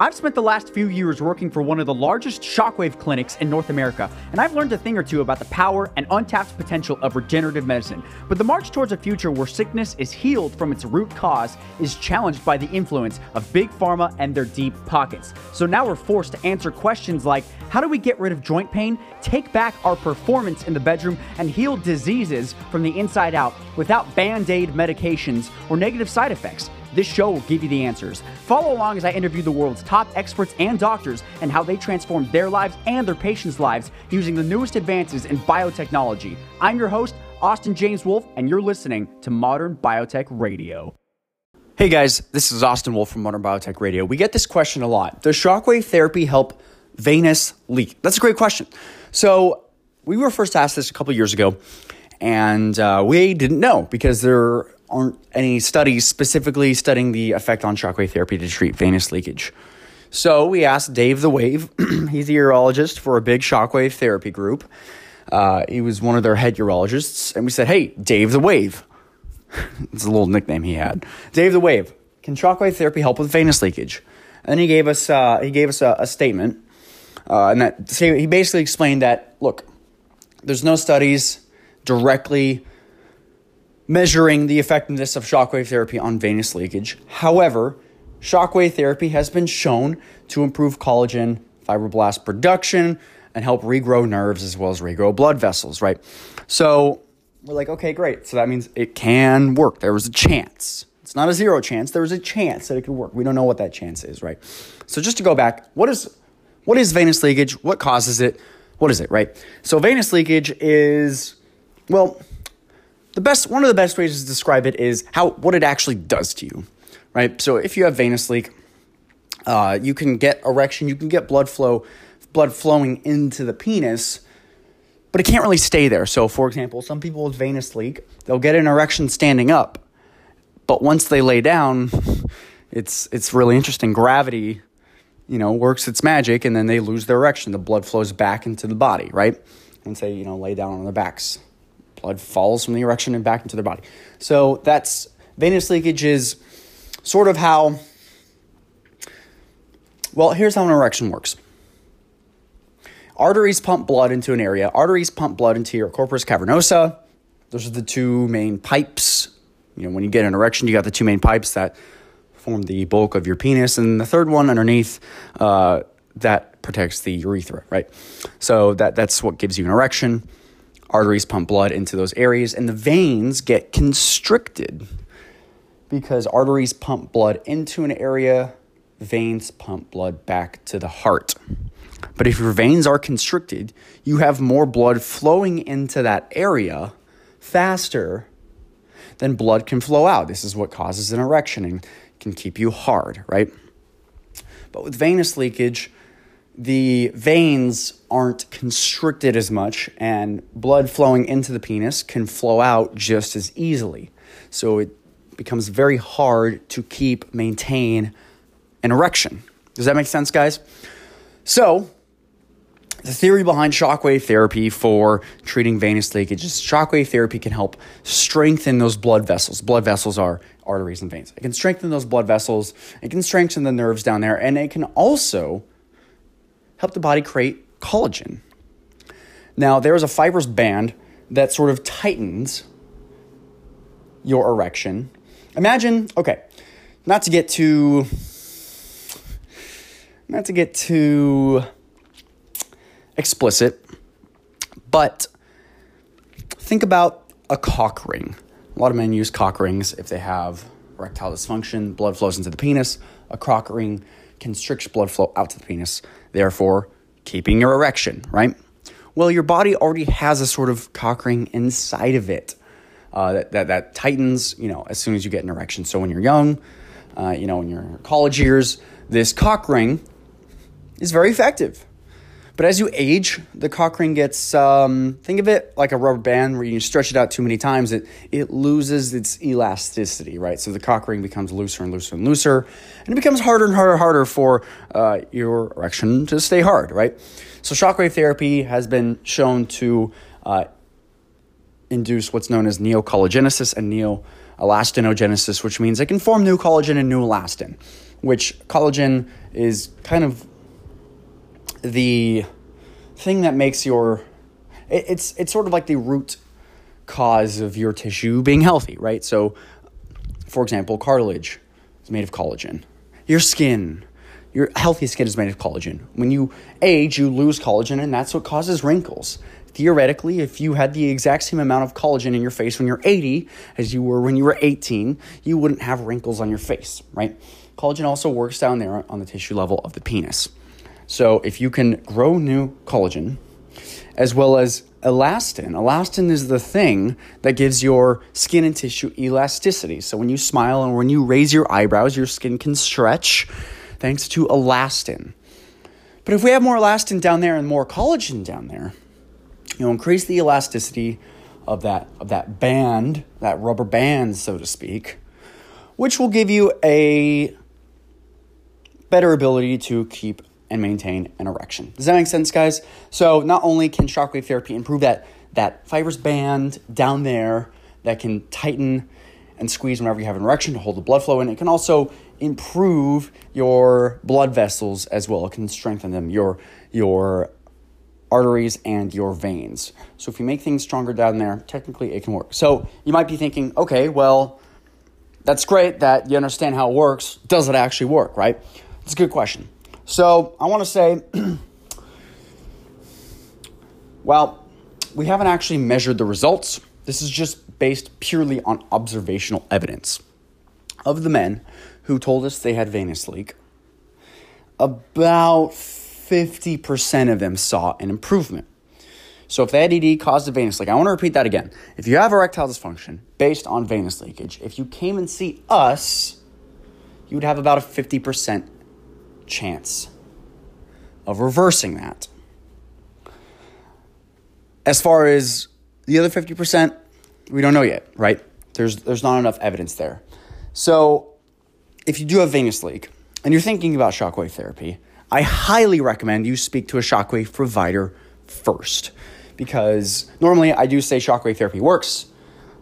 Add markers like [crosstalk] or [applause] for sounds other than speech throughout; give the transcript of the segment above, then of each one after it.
I've spent the last few years working for one of the largest shockwave clinics in North America, and I've learned a thing or two about the power and untapped potential of regenerative medicine. But the march towards a future where sickness is healed from its root cause is challenged by the influence of big pharma and their deep pockets. So now we're forced to answer questions like how do we get rid of joint pain, take back our performance in the bedroom, and heal diseases from the inside out without band aid medications or negative side effects? This show will give you the answers. Follow along as I interview the world's top experts and doctors and how they transform their lives and their patients' lives using the newest advances in biotechnology. I'm your host, Austin James Wolf, and you're listening to Modern Biotech Radio. Hey guys, this is Austin Wolf from Modern Biotech Radio. We get this question a lot. Does shockwave therapy help venous leak? That's a great question. So, we were first asked this a couple years ago, and uh, we didn't know because there aren't any studies specifically studying the effect on shockwave therapy to treat venous leakage. So we asked Dave the Wave. [clears throat] He's a urologist for a big shockwave therapy group. Uh, he was one of their head urologists, and we said, "Hey, Dave the Wave." [laughs] it's a little nickname he had. Dave the Wave. Can shockwave therapy help with venous leakage? And he gave us uh, he gave us a, a statement, uh, and that he basically explained that look, there's no studies directly measuring the effectiveness of shockwave therapy on venous leakage. However, shockwave therapy has been shown to improve collagen fibroblast production and help regrow nerves as well as regrow blood vessels, right? So we're like, okay, great. So that means it can work. There was a chance. It's not a zero chance. There was a chance that it could work. We don't know what that chance is, right? So just to go back, what is what is venous leakage? What causes it? What is it, right? So venous leakage is well, the best one of the best ways to describe it is how what it actually does to you, right? So if you have venous leak, uh, you can get erection, you can get blood flow, blood flowing into the penis, but it can't really stay there. So, for example, some people with venous leak, they'll get an erection standing up, but once they lay down, it's it's really interesting. Gravity, you know, works its magic, and then they lose their erection. The blood flows back into the body, right? And say, you know, lay down on their backs blood falls from the erection and back into their body. So that's venous leakage is sort of how, well, here's how an erection works. Arteries pump blood into an area. Arteries pump blood into your corpus cavernosa. Those are the two main pipes. You know, when you get an erection, you got the two main pipes that form the bulk of your penis, and the third one underneath uh, that protects the urethra, right? So that that's what gives you an erection arteries pump blood into those areas, and the veins get constricted because arteries pump blood into an area, veins pump blood back to the heart. But if your veins are constricted, you have more blood flowing into that area faster than blood can flow out. This is what causes an erection and can keep you hard, right? But with venous leakage, the veins aren't constricted as much and blood flowing into the penis can flow out just as easily. So it becomes very hard to keep, maintain an erection. Does that make sense, guys? So, the theory behind shockwave therapy for treating venous leakage is shockwave therapy can help strengthen those blood vessels. Blood vessels are arteries and veins. It can strengthen those blood vessels, it can strengthen the nerves down there, and it can also help the body create collagen. Now, there is a fibrous band that sort of tightens your erection. Imagine, okay, not to get too not to get too explicit, but think about a cock ring. A lot of men use cock rings if they have erectile dysfunction, blood flows into the penis. A cock ring constricts blood flow out to the penis therefore keeping your erection, right? Well, your body already has a sort of cock ring inside of it uh, that, that, that tightens, you know, as soon as you get an erection. So when you're young, uh, you know, in your college years, this cock ring is very effective. But as you age, the cock ring gets, um, think of it like a rubber band where you stretch it out too many times, it, it loses its elasticity, right? So the cock ring becomes looser and looser and looser, and it becomes harder and harder and harder for uh, your erection to stay hard, right? So shockwave therapy has been shown to uh, induce what's known as neocollagenesis and neoelastinogenesis, which means it can form new collagen and new elastin, which collagen is kind of the thing that makes your it, it's it's sort of like the root cause of your tissue being healthy, right? So, for example, cartilage is made of collagen. Your skin, your healthy skin is made of collagen. When you age, you lose collagen, and that's what causes wrinkles. Theoretically, if you had the exact same amount of collagen in your face when you're 80 as you were when you were 18, you wouldn't have wrinkles on your face, right? Collagen also works down there on the tissue level of the penis. So if you can grow new collagen, as well as elastin. Elastin is the thing that gives your skin and tissue elasticity. So when you smile and when you raise your eyebrows, your skin can stretch thanks to elastin. But if we have more elastin down there and more collagen down there, you'll increase the elasticity of that of that band, that rubber band, so to speak, which will give you a better ability to keep and maintain an erection. Does that make sense, guys? So not only can shockwave therapy improve that that fibrous band down there that can tighten and squeeze whenever you have an erection to hold the blood flow in, it can also improve your blood vessels as well. It can strengthen them, your your arteries and your veins. So if you make things stronger down there, technically it can work. So you might be thinking, okay, well, that's great that you understand how it works. Does it actually work, right? It's a good question. So I want to say, [clears throat] well, we haven't actually measured the results. This is just based purely on observational evidence. Of the men who told us they had venous leak, about 50% of them saw an improvement. So if the ED caused a venous leak, I want to repeat that again. If you have erectile dysfunction based on venous leakage, if you came and see us, you would have about a 50% chance of reversing that. As far as the other 50%, we don't know yet, right? There's, there's not enough evidence there. So, if you do have venous leak and you're thinking about shockwave therapy, I highly recommend you speak to a shockwave provider first because normally I do say shockwave therapy works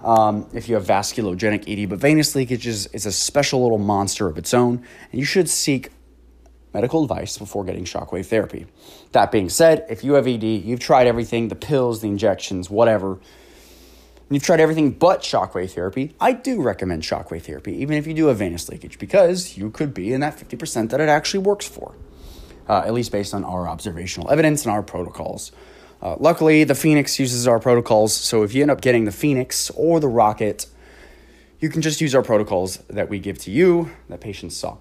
um, if you have vasculogenic ED, but venous leakage is, is a special little monster of its own, and you should seek medical advice before getting shockwave therapy. That being said, if you have ED, you've tried everything the pills, the injections, whatever. You've tried everything but shockwave therapy. I do recommend shockwave therapy, even if you do have venous leakage, because you could be in that 50% that it actually works for, uh, at least based on our observational evidence and our protocols. Uh, luckily, the Phoenix uses our protocols, so if you end up getting the Phoenix or the Rocket, you can just use our protocols that we give to you that patients saw.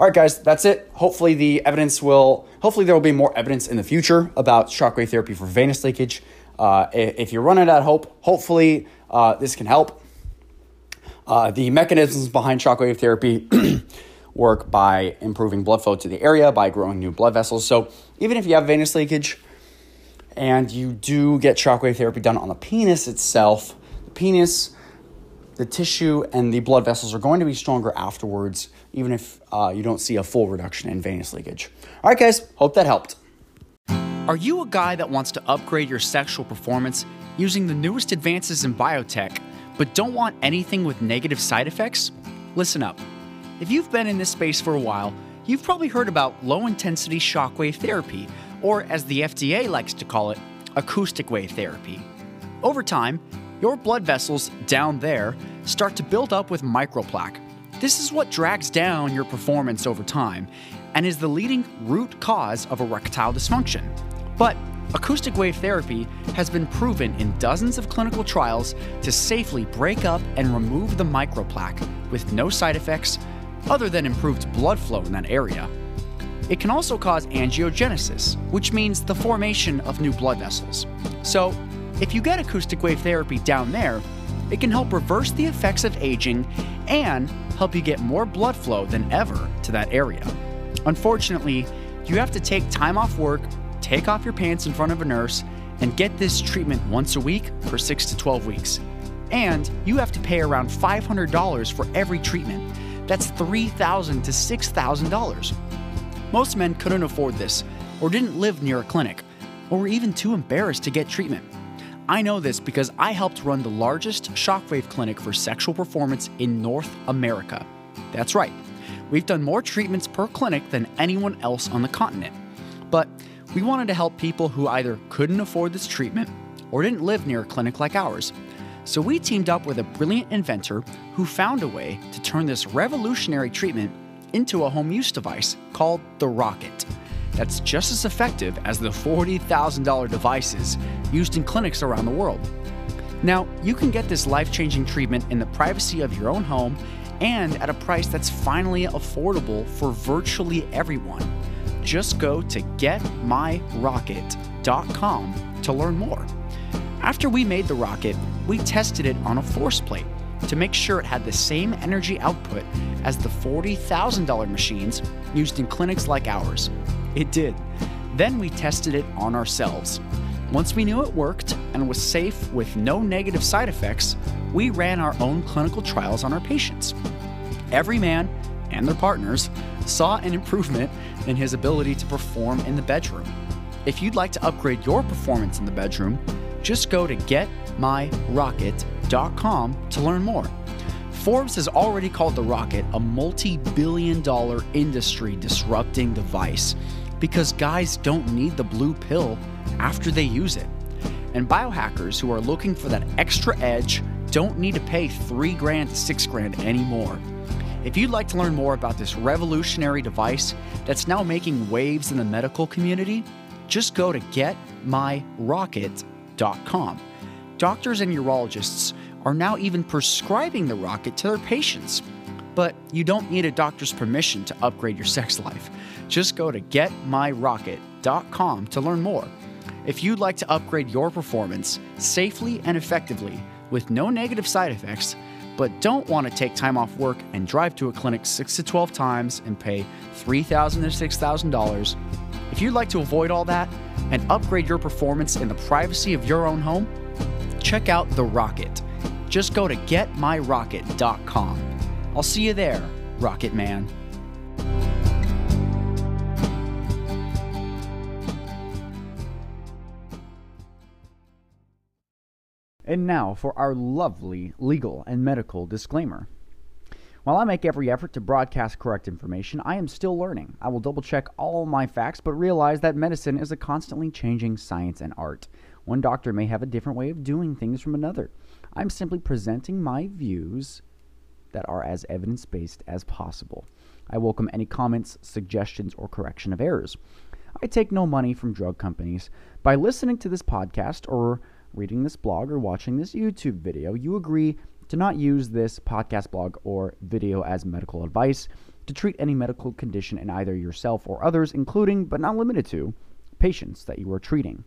All right, guys, that's it. Hopefully, the evidence will, hopefully, there will be more evidence in the future about shockwave therapy for venous leakage. Uh, if you're running out of hope, hopefully, uh, this can help. Uh, the mechanisms behind shockwave therapy [clears throat] work by improving blood flow to the area, by growing new blood vessels. So, even if you have venous leakage and you do get shockwave therapy done on the penis itself, the penis the tissue and the blood vessels are going to be stronger afterwards, even if uh, you don't see a full reduction in venous leakage. All right, guys, hope that helped. Are you a guy that wants to upgrade your sexual performance using the newest advances in biotech, but don't want anything with negative side effects? Listen up. If you've been in this space for a while, you've probably heard about low intensity shockwave therapy, or as the FDA likes to call it, acoustic wave therapy. Over time, your blood vessels down there start to build up with microplaque. This is what drags down your performance over time and is the leading root cause of erectile dysfunction. But acoustic wave therapy has been proven in dozens of clinical trials to safely break up and remove the microplaque with no side effects other than improved blood flow in that area. It can also cause angiogenesis, which means the formation of new blood vessels. So, if you get acoustic wave therapy down there, it can help reverse the effects of aging and help you get more blood flow than ever to that area. Unfortunately, you have to take time off work, take off your pants in front of a nurse, and get this treatment once a week for 6 to 12 weeks. And you have to pay around $500 for every treatment. That's $3,000 to $6,000. Most men couldn't afford this, or didn't live near a clinic, or were even too embarrassed to get treatment. I know this because I helped run the largest shockwave clinic for sexual performance in North America. That's right. We've done more treatments per clinic than anyone else on the continent. But we wanted to help people who either couldn't afford this treatment or didn't live near a clinic like ours. So we teamed up with a brilliant inventor who found a way to turn this revolutionary treatment into a home use device called the Rocket. That's just as effective as the $40,000 devices used in clinics around the world. Now, you can get this life changing treatment in the privacy of your own home and at a price that's finally affordable for virtually everyone. Just go to getmyrocket.com to learn more. After we made the rocket, we tested it on a force plate to make sure it had the same energy output as the $40,000 machines used in clinics like ours. It did. Then we tested it on ourselves. Once we knew it worked and was safe with no negative side effects, we ran our own clinical trials on our patients. Every man and their partners saw an improvement in his ability to perform in the bedroom. If you'd like to upgrade your performance in the bedroom, just go to getmyrocket.com to learn more. Forbes has already called the rocket a multi billion dollar industry disrupting device because guys don't need the blue pill after they use it. And biohackers who are looking for that extra edge don't need to pay three grand to six grand anymore. If you'd like to learn more about this revolutionary device that's now making waves in the medical community, just go to getmyrocket.com. Doctors and urologists are now even prescribing the rocket to their patients. But you don't need a doctor's permission to upgrade your sex life. Just go to getmyrocket.com to learn more. If you'd like to upgrade your performance safely and effectively with no negative side effects, but don't want to take time off work and drive to a clinic 6 to 12 times and pay $3,000 to $6,000, if you'd like to avoid all that and upgrade your performance in the privacy of your own home, check out The Rocket. Just go to getmyrocket.com. I'll see you there, Rocket Man. And now for our lovely legal and medical disclaimer. While I make every effort to broadcast correct information, I am still learning. I will double check all my facts, but realize that medicine is a constantly changing science and art. One doctor may have a different way of doing things from another. I'm simply presenting my views that are as evidence based as possible. I welcome any comments, suggestions, or correction of errors. I take no money from drug companies. By listening to this podcast or reading this blog or watching this YouTube video, you agree to not use this podcast, blog, or video as medical advice to treat any medical condition in either yourself or others, including but not limited to patients that you are treating.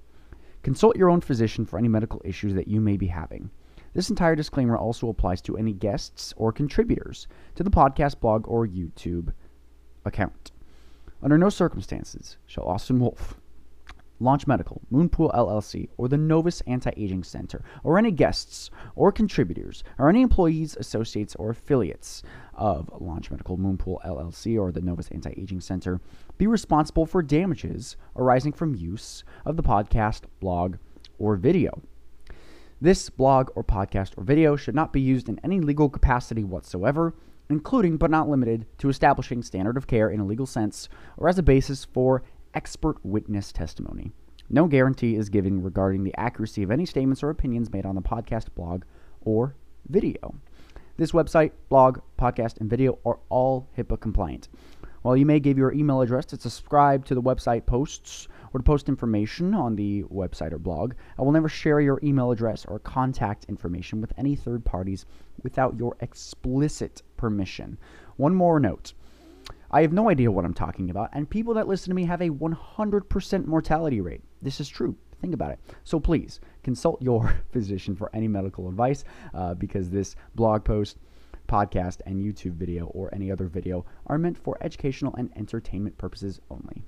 Consult your own physician for any medical issues that you may be having. This entire disclaimer also applies to any guests or contributors to the podcast, blog, or YouTube account. Under no circumstances shall Austin Wolf Launch Medical, Moonpool LLC, or the Novus Anti Aging Center, or any guests or contributors, or any employees, associates, or affiliates of Launch Medical, Moonpool LLC, or the Novus Anti Aging Center be responsible for damages arising from use of the podcast, blog, or video. This blog or podcast or video should not be used in any legal capacity whatsoever, including but not limited to establishing standard of care in a legal sense or as a basis for expert witness testimony. No guarantee is given regarding the accuracy of any statements or opinions made on the podcast, blog, or video. This website, blog, podcast, and video are all HIPAA compliant. While you may give your email address to subscribe to the website posts or to post information on the website or blog, I will never share your email address or contact information with any third parties without your explicit permission. One more note I have no idea what I'm talking about, and people that listen to me have a 100% mortality rate. This is true. Think about it. So please consult your [laughs] physician for any medical advice uh, because this blog post, podcast, and YouTube video or any other video are meant for educational and entertainment purposes only.